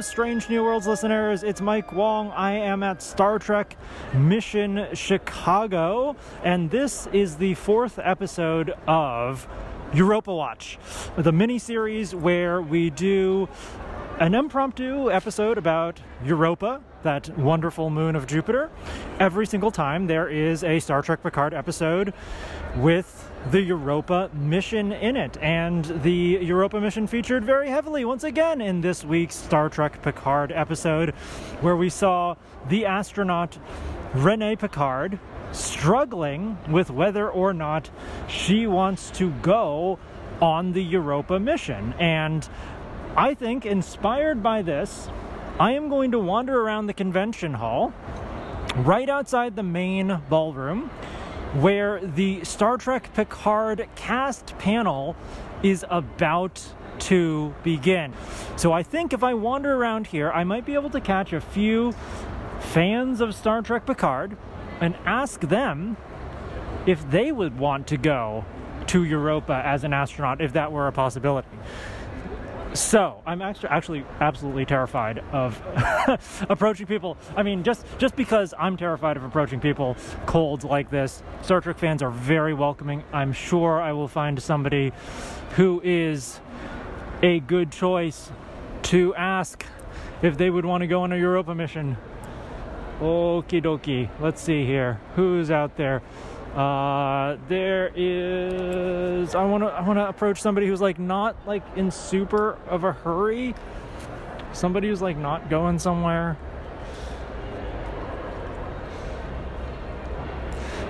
Strange New Worlds listeners. It's Mike Wong. I am at Star Trek Mission Chicago, and this is the fourth episode of Europa Watch, the mini series where we do an impromptu episode about Europa, that wonderful moon of Jupiter. Every single time there is a Star Trek Picard episode with the Europa mission in it. And the Europa mission featured very heavily once again in this week's Star Trek Picard episode, where we saw the astronaut Renée Picard struggling with whether or not she wants to go on the Europa mission. And I think, inspired by this, I am going to wander around the convention hall right outside the main ballroom where the Star Trek Picard cast panel is about to begin. So I think if I wander around here, I might be able to catch a few fans of Star Trek Picard and ask them if they would want to go to Europa as an astronaut if that were a possibility. So I'm actually actually absolutely terrified of approaching people. I mean, just just because I'm terrified of approaching people cold like this, Star Trek fans are very welcoming. I'm sure I will find somebody who is a good choice to ask if they would want to go on a Europa mission. Okie dokie. Let's see here. Who's out there? Uh, there is. I want to. I want to approach somebody who's like not like in super of a hurry. Somebody who's like not going somewhere.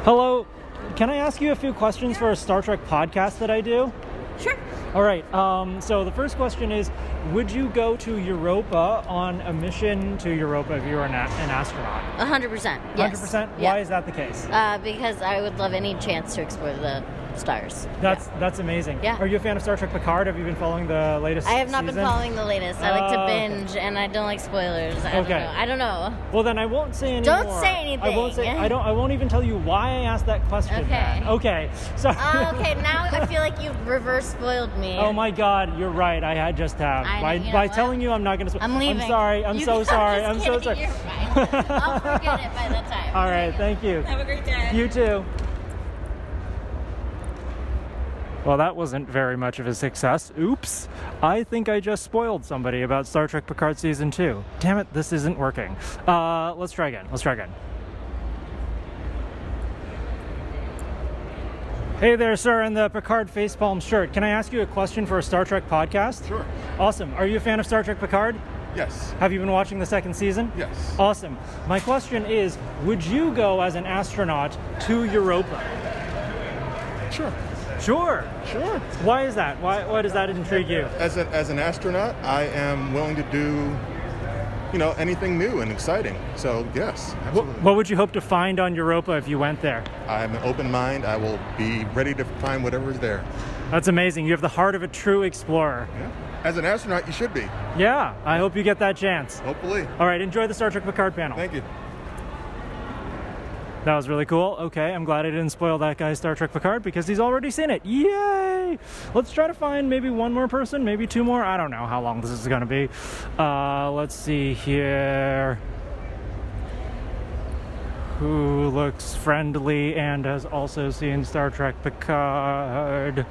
Hello. Can I ask you a few questions for a Star Trek podcast that I do? Sure. All right. Um, so the first question is, would you go to Europa on a mission to Europa if you were an, an astronaut? A hundred percent. Yes. 100%? Yeah. Why is that the case? Uh, because I would love any chance to explore the stars. That's that's amazing. Yeah. Are you a fan of Star Trek Picard? Have you been following the latest? I have not been following the latest. I like Oh, to okay. binge, and I don't like spoilers. I Okay. don't know. I don't know. Well, then I won't say any Don't more. say anything. I won't say. anything. I don't. I won't even tell you why I asked that question. Okay. then. Okay. So. Oh, okay, now I feel like you've reverse spoiled me. Oh my God! You're right. I had just have I by by telling you I'm not going to. I'm leaving. I'm sorry. I'm You- so sorry. just I'm so sorry. You're fine. I'll forget it by the time. All right. Thank you. Have a great day. You too. Well, that wasn't very much of a success. Oops. I think I just spoiled somebody about Star Trek Picard Season 2. Damn it, this isn't working. Uh, let's try again. Let's try again. Hey there, sir, in the Picard facepalm shirt. Can I ask you a question for a Star Trek podcast? Sure. Awesome. Are you a fan of Star Trek Picard? Yes. Have you been watching the second season? Yes. Awesome. My question is Would you go as an astronaut to Europa? Sure. Sure. Sure. Why is that? Why, why does that intrigue you? As, a, as an astronaut, I am willing to do, you know, anything new and exciting. So yes, What, absolutely. what would you hope to find on Europa if you went there? I'm an open mind. I will be ready to find whatever is there. That's amazing. You have the heart of a true explorer. Yeah. As an astronaut, you should be. Yeah, I hope you get that chance. Hopefully. All right, enjoy the Star Trek Picard panel. Thank you. That was really cool. Okay, I'm glad I didn't spoil that guy's Star Trek Picard because he's already seen it. Yay! Let's try to find maybe one more person, maybe two more. I don't know how long this is going to be. Uh, let's see here. Who looks friendly and has also seen Star Trek Picard?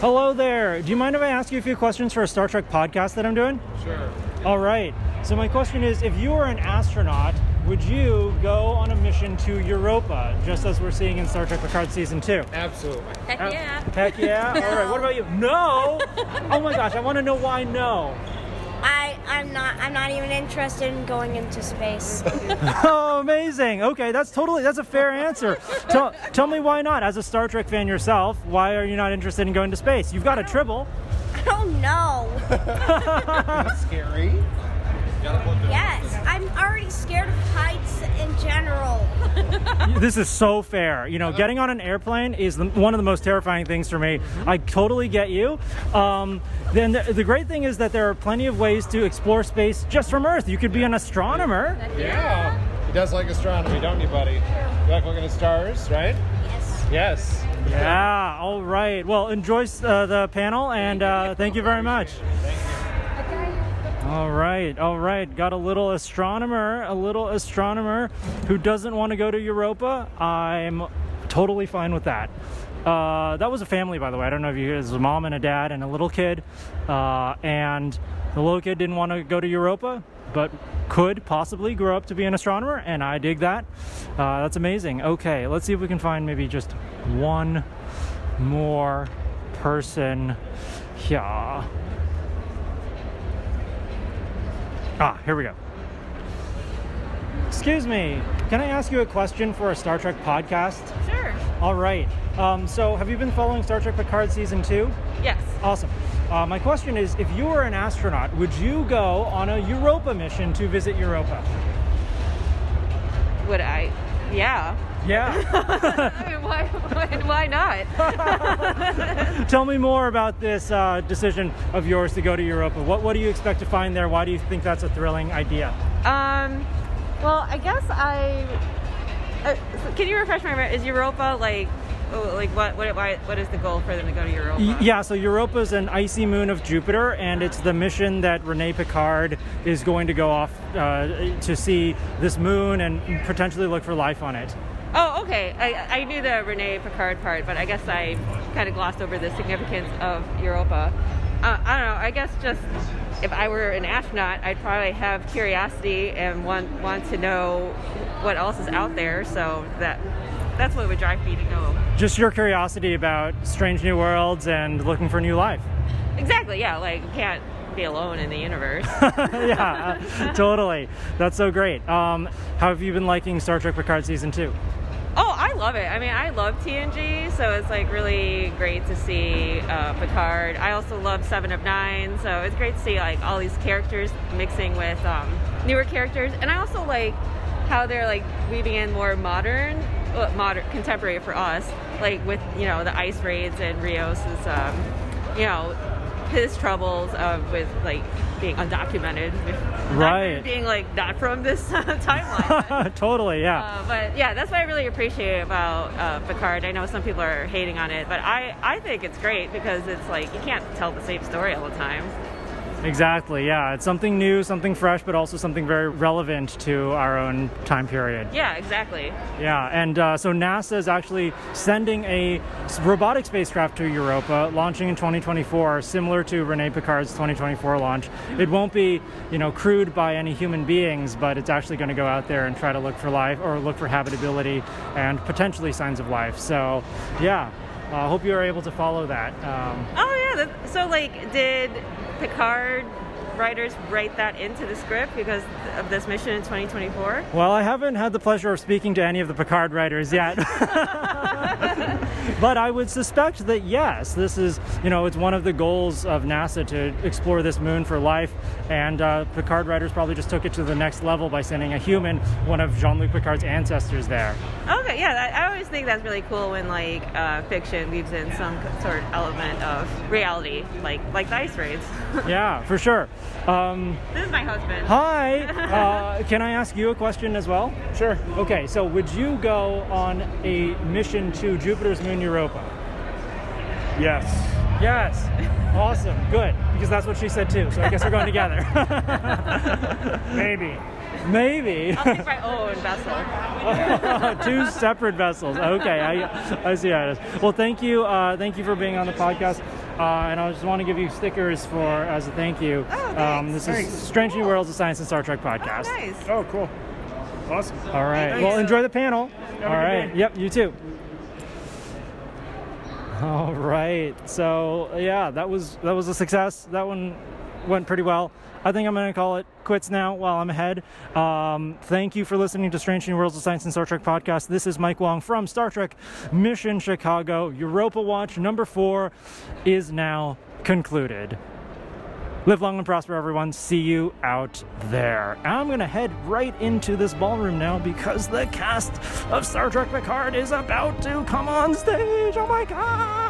Hello there. Do you mind if I ask you a few questions for a Star Trek podcast that I'm doing? Sure. All right. So my question is, if you were an astronaut, would you go on a mission to Europa, just as we're seeing in Star Trek Picard season two? Absolutely. Heck Uh, yeah. Heck yeah. All right. What about you? No. Oh my gosh, I want to know why no. I I'm not I'm not even interested in going into space. Oh, amazing. Okay, that's totally that's a fair answer. Tell, tell me why not. As a Star Trek fan yourself, why are you not interested in going to space? You've got a tribble. I don't know. Scary. Yes, I'm already scared of heights in general. this is so fair. You know, getting on an airplane is the, one of the most terrifying things for me. I totally get you. Um, then the, the great thing is that there are plenty of ways to explore space just from Earth. You could be an astronomer. Yeah. He does like astronomy, don't you, buddy? You like looking at stars, right? Yes. Yes. Yeah. All right. Well, enjoy uh, the panel and uh, thank you very much. All right, all right. Got a little astronomer, a little astronomer who doesn't want to go to Europa. I'm totally fine with that. Uh, that was a family, by the way. I don't know if you, it a mom and a dad and a little kid. Uh, and the little kid didn't want to go to Europa, but could possibly grow up to be an astronomer, and I dig that. Uh, that's amazing. Okay, let's see if we can find maybe just one more person here. Ah, here we go. Excuse me, can I ask you a question for a Star Trek podcast? Sure. All right. Um, so, have you been following Star Trek Picard season two? Yes. Awesome. Uh, my question is if you were an astronaut, would you go on a Europa mission to visit Europa? Would I? Yeah. Yeah. I mean, why, why, why not? Tell me more about this uh, decision of yours to go to Europa. What, what do you expect to find there? Why do you think that's a thrilling idea? um, well, I guess I. Uh, can you refresh my memory? Is Europa like, oh, like what, what, why, what is the goal for them to go to Europa? Yeah, so Europa is an icy moon of Jupiter, and it's the mission that Renée Picard is going to go off uh, to see this moon and potentially look for life on it. Oh, okay. I, I knew the Renée Picard part, but I guess I kind of glossed over the significance of Europa. Uh, I don't know. I guess just if I were an astronaut, I'd probably have curiosity and want want to know what else is out there. So that that's what would drive me to go. Just your curiosity about strange new worlds and looking for new life. Exactly. Yeah. Like you can't be alone in the universe. yeah, totally. That's so great. Um, how have you been liking Star Trek Picard season two? Love it. I mean, I love TNG, so it's like really great to see uh, Picard. I also love Seven of Nine, so it's great to see like all these characters mixing with um, newer characters, and I also like how they're like weaving in more modern, well, modern, contemporary for us, like with you know the ice raids and Rios's, um, you know, his troubles of with like being undocumented, Right. being like not from this timeline. totally, yeah. Uh, but yeah, that's what I really appreciate about uh, Picard. I know some people are hating on it, but I, I think it's great because it's like you can't tell the same story all the time. Exactly, yeah. It's something new, something fresh, but also something very relevant to our own time period. Yeah, exactly. Yeah, and uh, so NASA is actually sending a robotic spacecraft to Europa, launching in 2024, similar to Renée Picard's 2024 launch. It won't be, you know, crewed by any human beings, but it's actually going to go out there and try to look for life or look for habitability and potentially signs of life. So, yeah, I hope you are able to follow that. Um, Oh yeah. So like, did Picard writers write that into the script because of this mission in 2024? Well, I haven't had the pleasure of speaking to any of the Picard writers yet. but I would suspect that yes, this is, you know, it's one of the goals of NASA to explore this moon for life. And uh, Picard writers probably just took it to the next level by sending a human, one of Jean Luc Picard's ancestors, there. Okay, yeah. That, I always think that's really cool when like uh, fiction weaves in some sort of element of reality, like like the ice raids. Yeah, for sure. Um, this is my husband. hi, uh, can I ask you a question as well? Sure. Okay, so would you go on a mission to Jupiter's moon Europa? Yes. Yes. Awesome. Good. Because that's what she said too. So I guess we're going together. Maybe. Maybe. I'll take my own vessel. Two separate vessels. Okay, I, I see how it is. Well, thank you. Uh, thank you for being on the podcast. Uh, and I just want to give you stickers for as a thank you. Oh, um, this thanks. is Strange New Worlds of Science and Star Trek podcast. nice. Oh, cool. Awesome. All right. Thank Well, enjoy the panel. a All good right. day. Yep. You too. All right. So yeah, that was that was a success. That one went pretty well. I think I'm going to call it quits now while I'm ahead. Um, thank you for listening to Strange New Worlds of Science and Star Trek podcast. This is Mike Wong from Star Trek Mission Chicago. Europa Watch number four is now concluded. Live long and prosper, everyone. See you out there. I'm going to head right into this ballroom now because the cast of Star Trek Picard is about to come on stage. Oh my god!